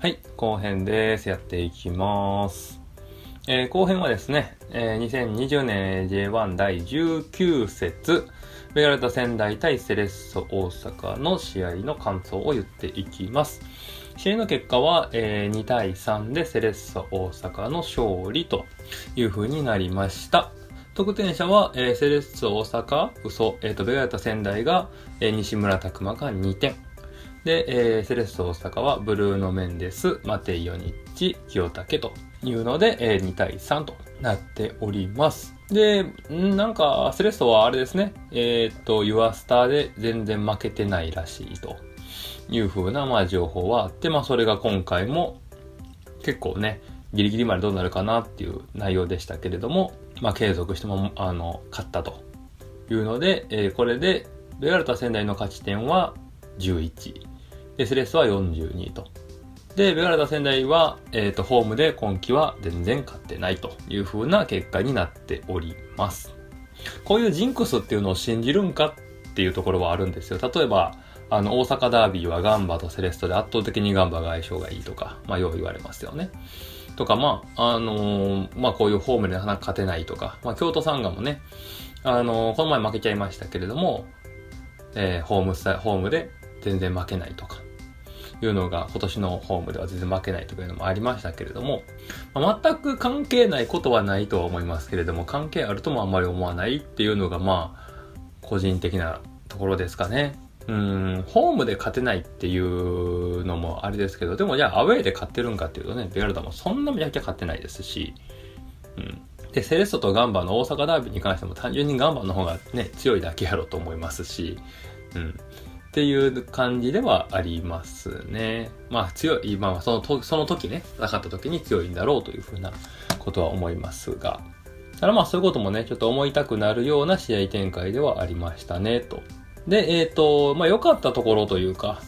はい、後編です。やっていきます。えー後編はですね、えー2020年 J1 第19節、ベガルタ仙台対セレッソ大阪の試合の感想を言っていきます。試合の結果は、えー2対3でセレッソ大阪の勝利という風になりました。得点者は、えーセレッソ大阪、嘘、えっ、と、ベガルタ仙台が、えー西村拓磨が2点。で、えーセレッソ大阪はブルーノ・メンデス、マテイヨニッチ、清武というので、えー2対3となっております。で、なんか、セレッソはあれですね、えーっと、ユアスターで全然負けてないらしいという風な、まあ、情報はあって、まあ、それが今回も結構ね、ギリギリまでどうなるかなっていう内容でしたけれども、まあ、継続しても、あの、勝ったというので、えーこれで、ベガルタ仙台の勝ち点は11。で、セレッソは42と。で、ベガルタ仙台は、えっ、と、ホームで今季は全然勝ってないという風な結果になっております。こういうジンクスっていうのを信じるんかっていうところはあるんですよ。例えば、あの、大阪ダービーはガンバとセレッソで圧倒的にガンバが相性がいいとか、まあ、よう言われますよね。とか、まあ、あのーまあ、こういうホームでなかなか勝てないとか、まあ、京都サンガもね、あのーこの前負けちゃいましたけれども、えーホームスタホームで全然負けないとか、いうのが今年のホームでは全然負けないというのもありましたけれども、まあ全く関係ないことはないとは思いますけれども、関係あるともあんまり思わないっていうのがまあ、個人的なところですかね。うん、ホームで勝てないっていうのもあれですけど、でもじゃあアウェーで勝ってるんかっていうとね、ベガルタもそんなめちゃくちゃ勝ってないですし、うん。で、セレッソとガンバの大阪ダービーに関しても単純にガンバの方がね、強いだけやろうと思いますし、うん。っていう感じではありますね。まあ強い、まあそのとその時ね、戦った時に強いんだろうというふうなことは思いますが。ただまあそういうこともね、ちょっと思いたくなるような試合展開ではありましたね、と。で、えっ、と、まあ良かったところというか、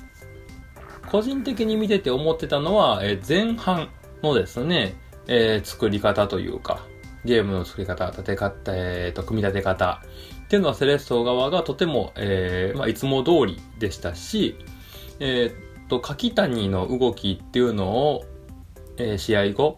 個人的に見てて思ってたのは、えー前半のですね、えー作り方というか、ゲームの作り方、立て方、えーと、組み立て方っていうのはセレッソ側がとても、えーまあ、いつも通りでしたし、えーっと、柿谷の動きっていうのを、えー試合後、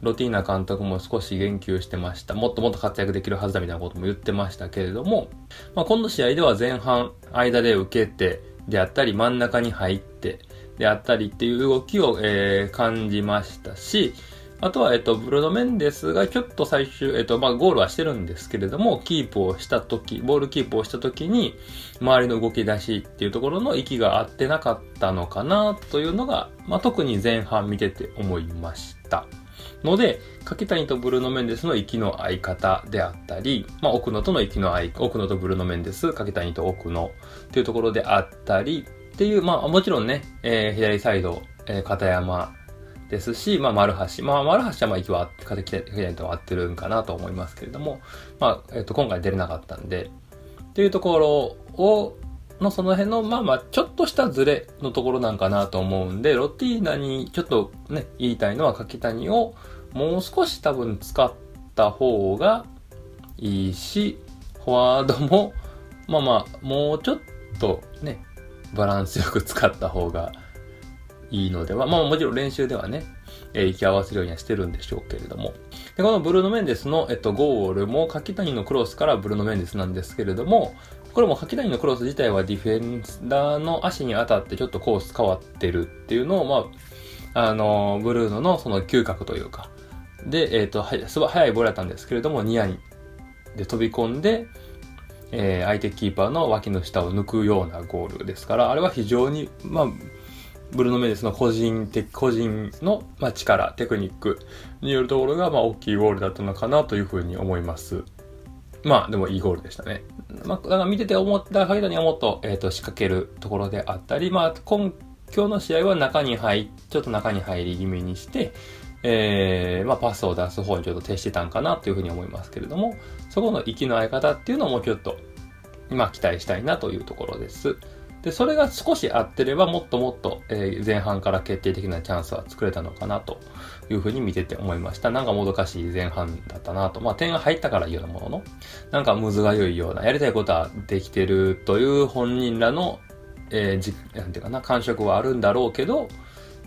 ロティーナ監督も少し言及してました。もっともっと活躍できるはずだみたいなことも言ってましたけれども、まあ、今度試合では前半、間で受けて、であったり、真ん中に入って、であったりっていう動きを、えー感じましたし、あとは、えっと、ブルーノ・メンデスがちょっと最終、えっと、まあ、ゴールはしてるんですけれども、キープをしたとき、ボールキープをしたときに、周りの動き出しっていうところの息が合ってなかったのかな、というのが、まあ、特に前半見てて思いました。ので、柿谷とブルーノ・メンデスの息の合い方であったり、まあ、奥野との息の合い、奥野とブルーノ・メンデス、柿谷と奥野っていうところであったり、っていう、まあ、もちろんね、えー左サイド、えー片山ですし、まあ、丸橋。まあ、丸橋はまあ、息は、片谷とは合ってるんかなと思いますけれども、まあ、えっ、と、今回出れなかったんで、っていうところを、のその辺の、まあまあ、ちょっとしたズレのところなんかなと思うんで、ロティーナにちょっとね、言いたいのは柿谷をもう少し多分使った方がいいし、フォワードも、まあまあ、もうちょっとね、バランスよく使った方がいいのでは、まあもちろん練習ではね、えー、行き合わせるようにはしてるんでしょうけれども。で、このブルーノ・メンデスの、えっと、ゴールも、柿谷のクロスからブルーノ・メンデスなんですけれども、これも柿谷のクロス自体はディフェンダーの足に当たってちょっとコース変わってるっていうのを、まあ、あの、ブルーノのその嗅覚というか、で、えっ、と、はい、すごい速いボールだったんですけれども、ニアに、で飛び込んで、えー相手キーパーの脇の下を抜くようなゴールですから、あれは非常に、まあ、ブルーノ・メデスの個人的、個人の、まあ、力、テクニックによるところが、まあ、大きいゴールだったのかなというふうに思います。まあ、でもいいゴールでしたね。まあ、だから見てて思った限りにはもっと、えっ、と、仕掛けるところであったり、まあ、今、今日の試合は中に入、ちょっと中に入り気味にして、えー、まあ、パスを出す方にちょっと徹してたんかなというふうに思いますけれども、そこの息の合い方っていうのもちょっと、まあ、期待したいなというところです。で、それが少し合ってれば、もっともっと、えー前半から決定的なチャンスは作れたのかなというふうに見てて思いました。なんかもどかしい前半だったなと。まあ、点が入ったからいいようなものの、なんかむずがゆいような、やりたいことはできてるという本人らの、えーじ、なんていうかな、感触はあるんだろうけど、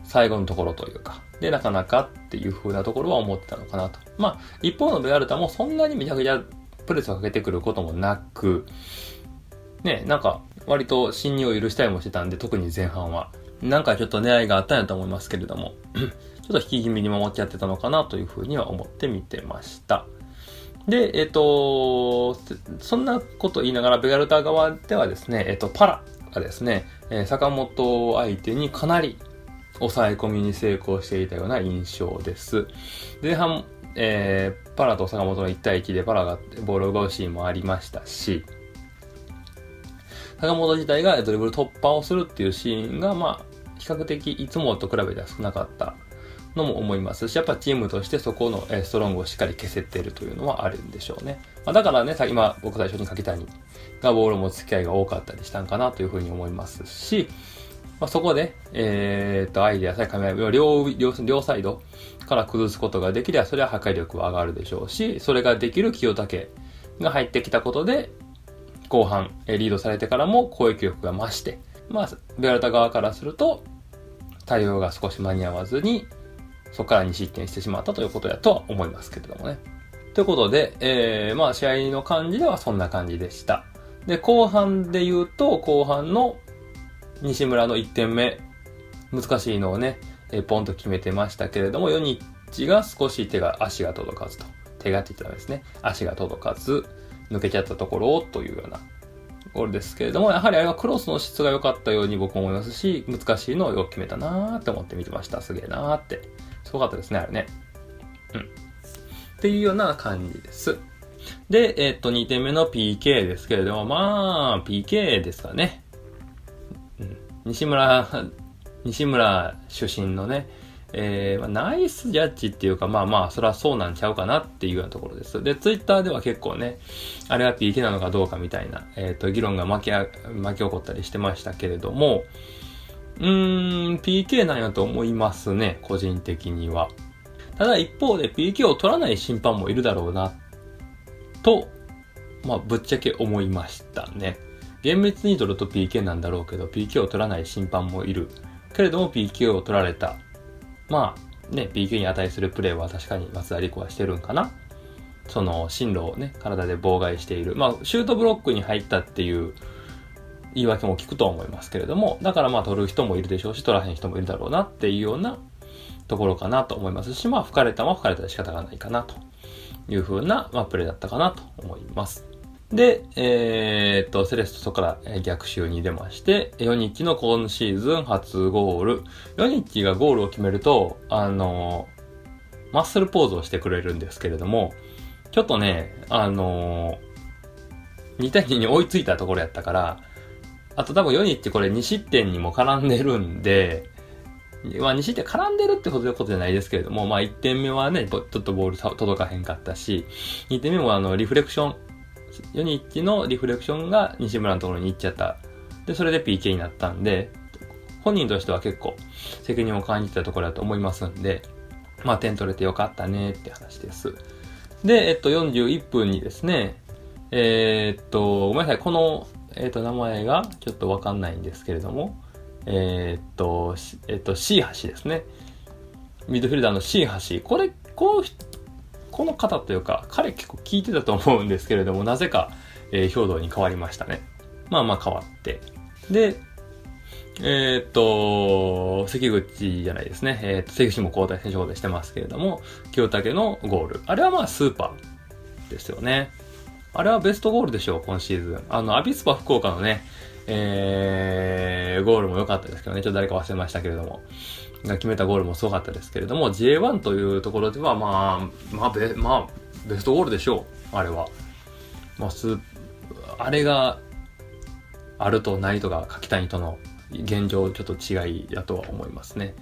最後のところというか、で、なかなかっていう風なところは思ってたのかなと。まあ、一方のベガルタもそんなにめちゃくちゃプレスをかけてくることもなく、ね、なんか、割と侵入を許したりもしてたんで、特に前半は。なんかちょっと狙いがあったんやと思いますけれども、ちょっと引き気味に守っちゃってたのかなというふうには思って見てました。で、えっ、ー、と、そんなこと言いながら、ベガルタ側ではですね、えっ、ー、と、パラがですね、え、坂本相手にかなり抑え込みに成功していたような印象です。前半、えー、パラと坂本の1対1でパラがボールを奪うシーンもありましたし、坂本自体がドリブル突破をするっていうシーンが、まあ、比較的いつもと比べては少なかったのも思いますし、やっぱチームとしてそこのストロングをしっかり消せているというのはあるんでしょうね。まあ、だからね、今僕最初に柿谷がボールを持つ機会が多かったりしたんかなというふうに思いますし、まあ、そこで、えー、っと、アイデアさえ噛み合え両、両、両サイドから崩すことができれば、それは破壊力は上がるでしょうし、それができる清武が入ってきたことで、後半、リードされてからも攻撃力が増して、まあ、ベアルタ側からすると、対応が少し間に合わずに、そこから2失点してしまったということやとは思いますけれどもね。ということで、えー、まあ試合の感じではそんな感じでした。で、後半で言うと、後半の西村の1点目、難しいのをね、えー、ポンと決めてましたけれども、ヨニッチが少し手が、足が届かずと。手がって言ったらですね、足が届かず、抜けちゃったところをというようなゴールですけれども、やはりあれはクロスの質が良かったように僕も思いますし、難しいのをよく決めたなーって思って見てました。すげえなーって。すごかったですね、あれね。うん。っていうような感じです。で、えー、っと、2点目の PK ですけれども、まあ、PK ですかね。うん。西村、西村出身のね、えー、まあ、ナイスジャッジっていうか、まあまあ、それはそうなんちゃうかなっていうようなところです。で、ツイッターでは結構ね、あれは PK なのかどうかみたいな、えっ、ー、と、議論が巻き巻き起こったりしてましたけれども、うーん、PK なんやと思いますね、個人的には。ただ一方で PK を取らない審判もいるだろうな、と、まあ、ぶっちゃけ思いましたね。厳密に取ると PK なんだろうけど、PK を取らない審判もいる。けれども PK を取られたまあ、ね、PK に値するプレーは確かに松田陸はしてるんかな。その進路をね、体で妨害している。まあ、シュートブロックに入ったっていう言い訳も聞くと思いますけれども、だからまあ取る人もいるでしょうし、取らへん人もいるだろうなっていうようなところかなと思いますし、まあ、吹かれたも吹かれたで仕方がないかなというふうな、まあ、プレーだったかなと思います。で、えー、っと、セレストそこから逆襲に出まして、ヨニッチの今シーズン初ゴール。ヨニッチがゴールを決めると、あの、マッスルポーズをしてくれるんですけれども、ちょっとね、あの、2対2に追いついたところやったから、あと多分ヨニッチこれ2失点にも絡んでるんで、まあ2失点絡んでるってことじゃないですけれども、まあ1点目はね、ちょっとボール届かへんかったし、2点目もあの、リフレクション、ヨニッチのリフレクションが西村のところに行っちゃった。で、それで PK になったんで、本人としては結構責任を感じたところだと思いますんで、まあ点取れてよかったねって話です。で、えっと、41分にですね、えー、っと、ごめんなさい、この、え、っと、名前がちょっとわかんないんですけれども、えー、っと、えっと、C 橋ですね。ミッドフィルダーの C 橋。これ、このこの方というか、彼結構聞いてたと思うんですけれども、なぜか、えー、兵道に変わりましたね。まあまあ変わって。で、えー、っと、関口じゃないですね。えー、っと、関口も交代選手交代してますけれども、清武のゴール。あれはまあスーパーですよね。あれはベストゴールでしょう、今シーズン。あの、アビスパ福岡のね、えー、ゴールも良かったですけどね。ちょっと誰か忘れましたけれども。が決めたゴールもすごかったですけれども、J1 というところでは、まあ、まあ、ベ、まあ、ベストゴールでしょう。あれは。まあ、す、あれがあるとないとか、柿谷との現状ちょっと違いだとは思いますね。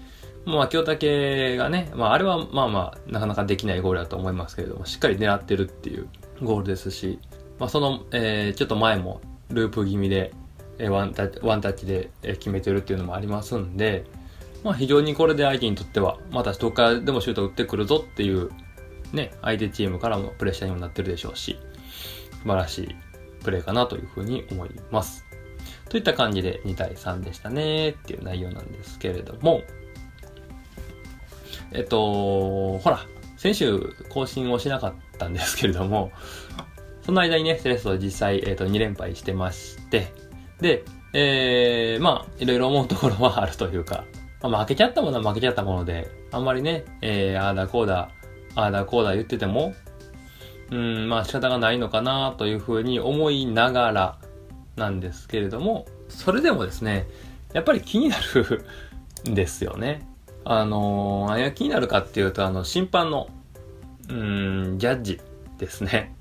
まあ、京武がね、まあ、あれはまあまあ、なかなかできないゴールだと思いますけれども、しっかり狙ってるっていうゴールですし、まあ、その、えー、ちょっと前もループ気味で、えワンタ、ワンタッチで決めてるっていうのもありますんで、まあ非常にこれで相手にとっては、またどっかでもシュート打ってくるぞっていう、ね、相手チームからもプレッシャーにもなってるでしょうし、素晴らしいプレーかなというふうに思います。といった感じで2対3でしたねっていう内容なんですけれども、えっと、ほら、先週更新をしなかったんですけれども、その間にね、セレッソ実際、えっ、と、2連敗してまして、で、えー、まあ、いろいろ思うところはあるというか、まあ、負けちゃったものは負けちゃったもので、あんまりね、えー、ああだこうだ、ああだこうだ言ってても、うん、まあ仕方がないのかなというふうに思いながらなんですけれども、それでもですね、やっぱり気になるんですよね。あのー、何が気になるかっていうと、あの、審判の、うん、ジャッジですね。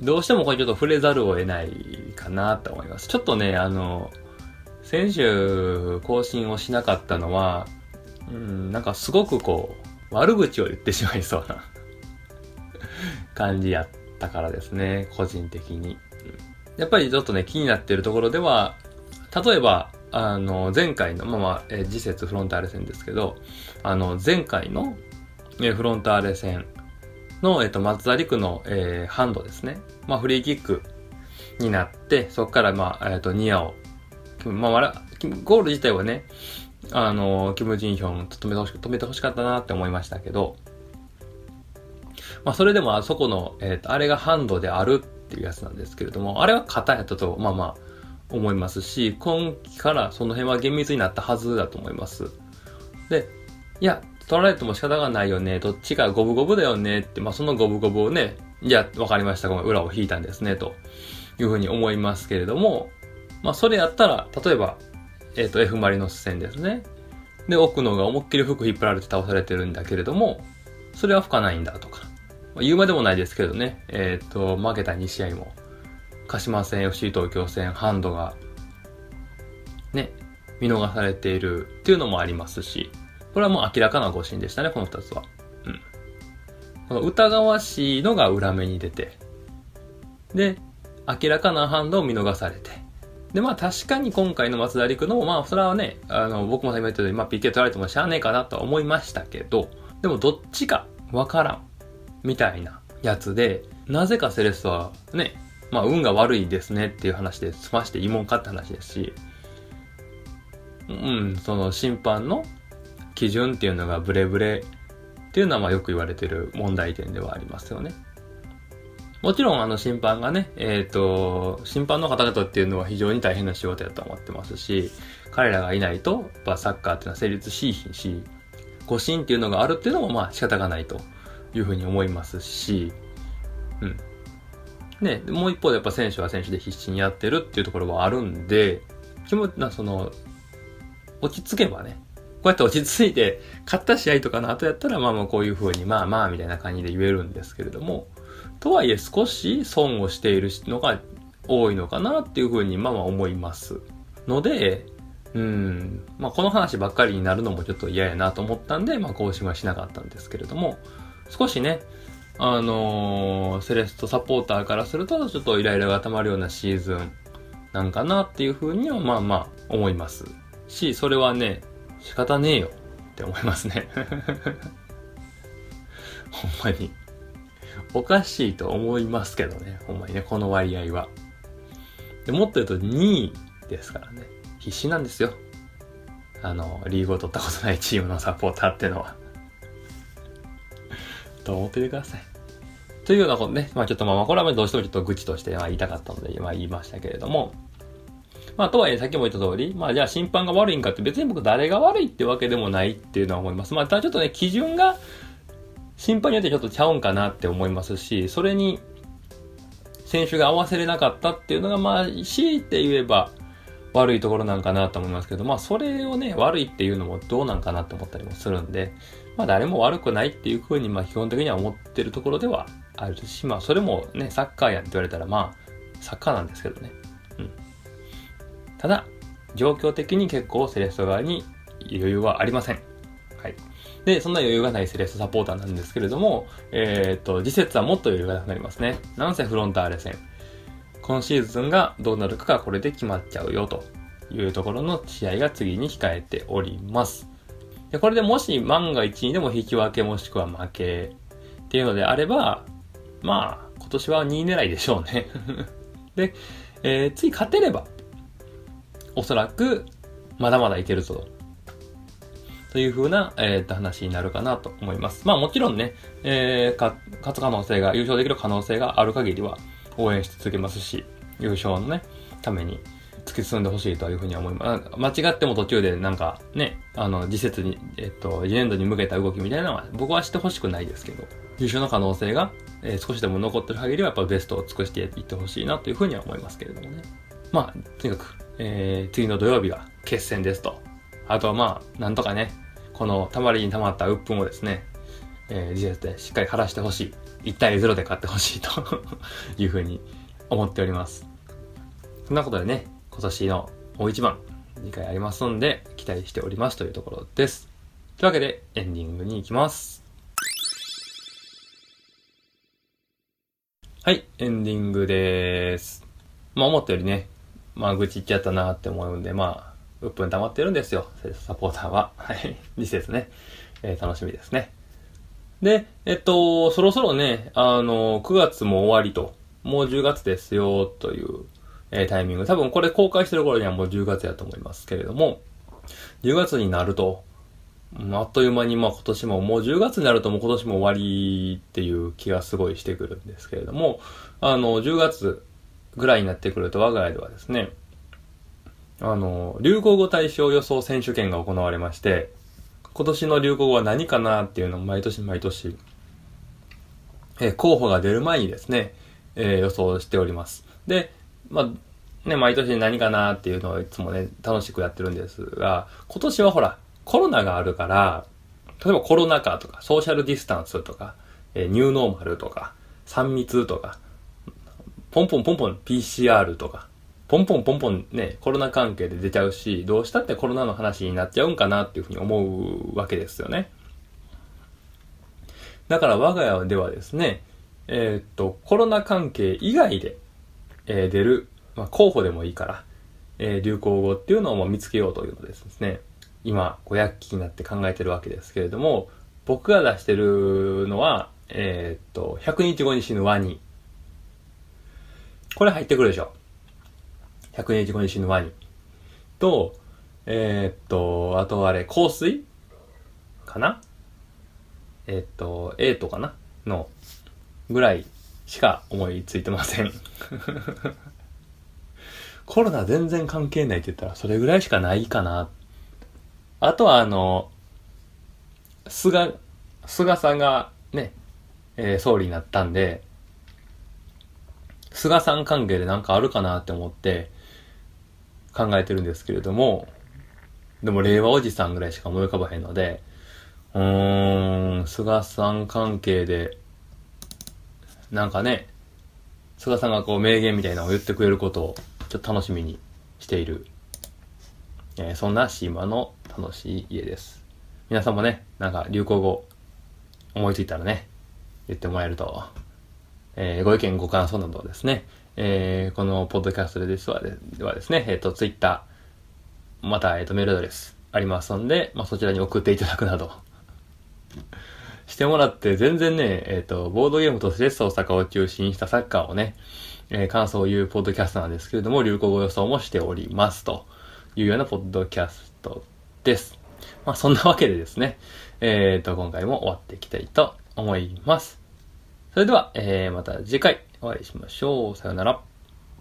どうしてもこれちょっと触れざるを得ないかなと思います。ちょっとね、あの、先週更新をしなかったのは、うん、なんかすごくこう、悪口を言ってしまいそうな 感じやったからですね、個人的に。やっぱりちょっとね、気になってるところでは、例えば、あの、前回の、まあまあ、え次節フロンターレ戦ですけど、あの、前回の、えフロンターレ戦の、えっと、松田陸の、えー、ハンドですね。まあ、フリーキックになって、そこから、まあ、えっと、ニアを、まあ、ゴール自体はね、あの、キム・ジンヒョン止めてほし止めてほしかったなって思いましたけど、まあ、それでもあそこの、えっ、と、あれがハンドであるっていうやつなんですけれども、あれは型やったと、まあまあ、思いますし、今期からその辺は厳密になったはずだと思います。で、いや、取られても仕方がないよね、どっちが五分五分だよねって、まあその五分五分をね、じゃあわかりました、ごめん、裏を引いたんですね、というふうに思いますけれども、まあそれやったら、例えば、えっ、ー、と F マリノス戦ですね。で、奥野が思いっきり服引っ張られて倒されてるんだけれども、それは吹かないんだとか。まあ、言うまでもないですけどね、えっ、ー、と、負けた2試合も、鹿島戦、FC 東京戦、ハンドが、ね、見逃されているっていうのもありますし、これはもう明らかな誤審でしたね、この二つは。うん。この疑わしいのが裏目に出て、で、明らかなハンドを見逃されて、で、まあ確かに今回の松田陸の、まあそれはね、あの、僕も今言ったように、まあ PK 取られてもしゃあねえかなとは思いましたけど、でもどっちかわからん、みたいなやつで、なぜかセレッソはね、まあ運が悪いですねっていう話で済ましていいもんかって話ですし、うん、その審判の基準っていうのがブレブレっていうのはまあよく言われてる問題点ではありますよね。もちろんあの審判がね、えっ、ー、と、審判の方々っていうのは非常に大変な仕事やと思ってますし、彼らがいないと、やっぱサッカーっていうのは成立しひんし、誤審っていうのがあるっていうのもまあ仕方がないというふうに思いますし、うん。ね、もう一方でやっぱ選手は選手で必死にやってるっていうところはあるんで、気持ちな、その、落ち着けばね、こうやって落ち着いて、勝った試合とかの後やったら、まあまあこういう風に、まあまあみたいな感じで言えるんですけれども、とはいえ少し損をしているのが多いのかなっていう風に、まあまあ思います。ので、うん、まあこの話ばっかりになるのもちょっと嫌やなと思ったんで、まあ更新はしなかったんですけれども、少しね、あのー、セレストサポーターからすると、ちょっとイライラが溜まるようなシーズンなんかなっていうふうには、まあまあ思います。し、それはね、仕方ねえよって思いますね。ほんまに。おかしいと思いますけどね。ほんまにね、この割合は。でもっと言うと2位ですからね。必死なんですよ。あの、リーグを取ったことないチームのサポーターってのは。と思っててください。というようなことね、まあちょっとまあまあこれはどうしてもちょっと愚痴としてまあ言いたかったので、まあ言いましたけれども、まあとはいえさっきも言った通り、まあじゃあ審判が悪いんかって別に僕誰が悪いってわけでもないっていうのは思います。まあただちょっとね、基準が審判によってちょっとちゃうんかなって思いますし、それに選手が合わせれなかったっていうのがまあ強いて言えば悪いところなんかなと思いますけど、まあそれをね、悪いっていうのもどうなんかなって思ったりもするんで、まあ誰も悪くないっていうふうにまあ基本的には思ってるところではあるし、まあそれもね、サッカーやんって言われたらまあ、サッカーなんですけどね。うん。ただ、状況的に結構セレッソ側に余裕はありません。はい。で、そんな余裕がないセレッソサポーターなんですけれども、えっ、と、次節はもっと余裕がなくなりますね。なんせフロンターレ戦。今シーズンがどうなるかがこれで決まっちゃうよというところの試合が次に控えております。で、これでもし万が一にでも引き分けもしくは負けっていうのであれば、まあ、今年は2位狙いでしょうね で、えー、次勝てれば、おそらく、まだまだいけるぞと。という風な、えー、と話になるかなと思います。まあもちろんね、えー、か、勝つ可能性が、優勝できる可能性がある限りは応援し続けますし、優勝のね、ために突き進んでほしいというふうに思います。間違っても途中でなんかね、あの、次節に、えっと、次年度に向けた動きみたいなのは僕はしてほしくないですけど、優勝の可能性が、えー、少しでも残ってる限りはやっぱベストを尽くしていってほしいなというふうには思いますけれどもね。まあ、とにかく、えー、次の土曜日が決戦ですと。あとはまあ、なんとかね、このたまりに溜まった鬱憤をですね、えー、次節でしっかり晴らしてほしい。1対0で勝ってほしいと いうふうに思っております。そんなことでね、今年の大一番、2回ありますので、期待しておりますというところです。というわけで、エンディングに行きます。はい、エンディングです。まあ思ったよりね、まあ愚痴言っちゃったなって思うんで、まあ、うっぷん溜まってるんですよ、サポーターは。はい、次節ね、えー、楽しみですね。で、えっと、そろそろね、あの、9月も終わりと、もう10月ですよ、というえー、タイミング。多分これ公開してる頃にはもう10月やと思いますけれども、10月になると、あっという間にまあ今年も、もう10月になるともう今年も終わりっていう気がすごいしてくるんですけれども、あの、10月ぐらいになってくると我が家ではですね、あの、流行語大賞予想選手権が行われまして、今年の流行語は何かなっていうのを毎年毎年、えー、候補が出る前にですね、えー、予想しております。で、まあ、ね、毎年何かなっていうのをいつもね、楽しくやってるんですが、今年はほら、コロナがあるから、例えばコロナ禍とか、ソーシャルディスタンスとか、えー、ニューノーマルとか、3密とか、ポンポンポンポン PCR とか、ポンポンポンポンね、コロナ関係で出ちゃうし、どうしたってコロナの話になっちゃうんかなっていうふうに思うわけですよね。だから我が家ではですね、えー、っと、コロナ関係以外で、えー、出る、まあ、候補でもいいから、えー、流行語っていうのを見つけようというのですね、今、5 0期になって考えてるわけですけれども、僕が出してるのは、え、っと、100日後に死ぬワニ。これ入ってくるでしょ。100日後に死ぬワニ。と、えー、っと、あとあれ、香水？かな？えー、っと、A とかな？の、ぐらいしか思いついてません コロナ全然関係ないって言ったらそれぐらいしかないかな。あとはあの、菅、菅さんがね、えー、総理になったんで、菅さん関係でなんかあるかなって思って考えてるんですけれども、でも令和おじさんぐらいしか思い浮かばへんので、うーん、菅さん関係でなんかね、菅さんがこう名言みたいなのを言ってくれることをちょっと楽しみにしている、えー、そんな島の楽しい家です。皆さんもね、なんか流行語思いついたらね、言ってもらえると、えー、ご意見ご感想などですね、えー、このポッドキャストですはではですね、えっ、ー、と、ツイッター、また、えっ、と、メールアドレスありますので、まあ、そちらに送っていただくなど、してもらって、全然ね、えっ、と、ボードゲームとセレッソ大阪を中心にしたサッカーをね、えー、感想を言うポッドキャストなんですけれども、流行語予想もしておりますというようなポッドキャストです。まあ、そんなわけでですね、えっ、と、今回も終わっていきたいと思います。それでは、えー、また次回お会いしましょう。さよなら。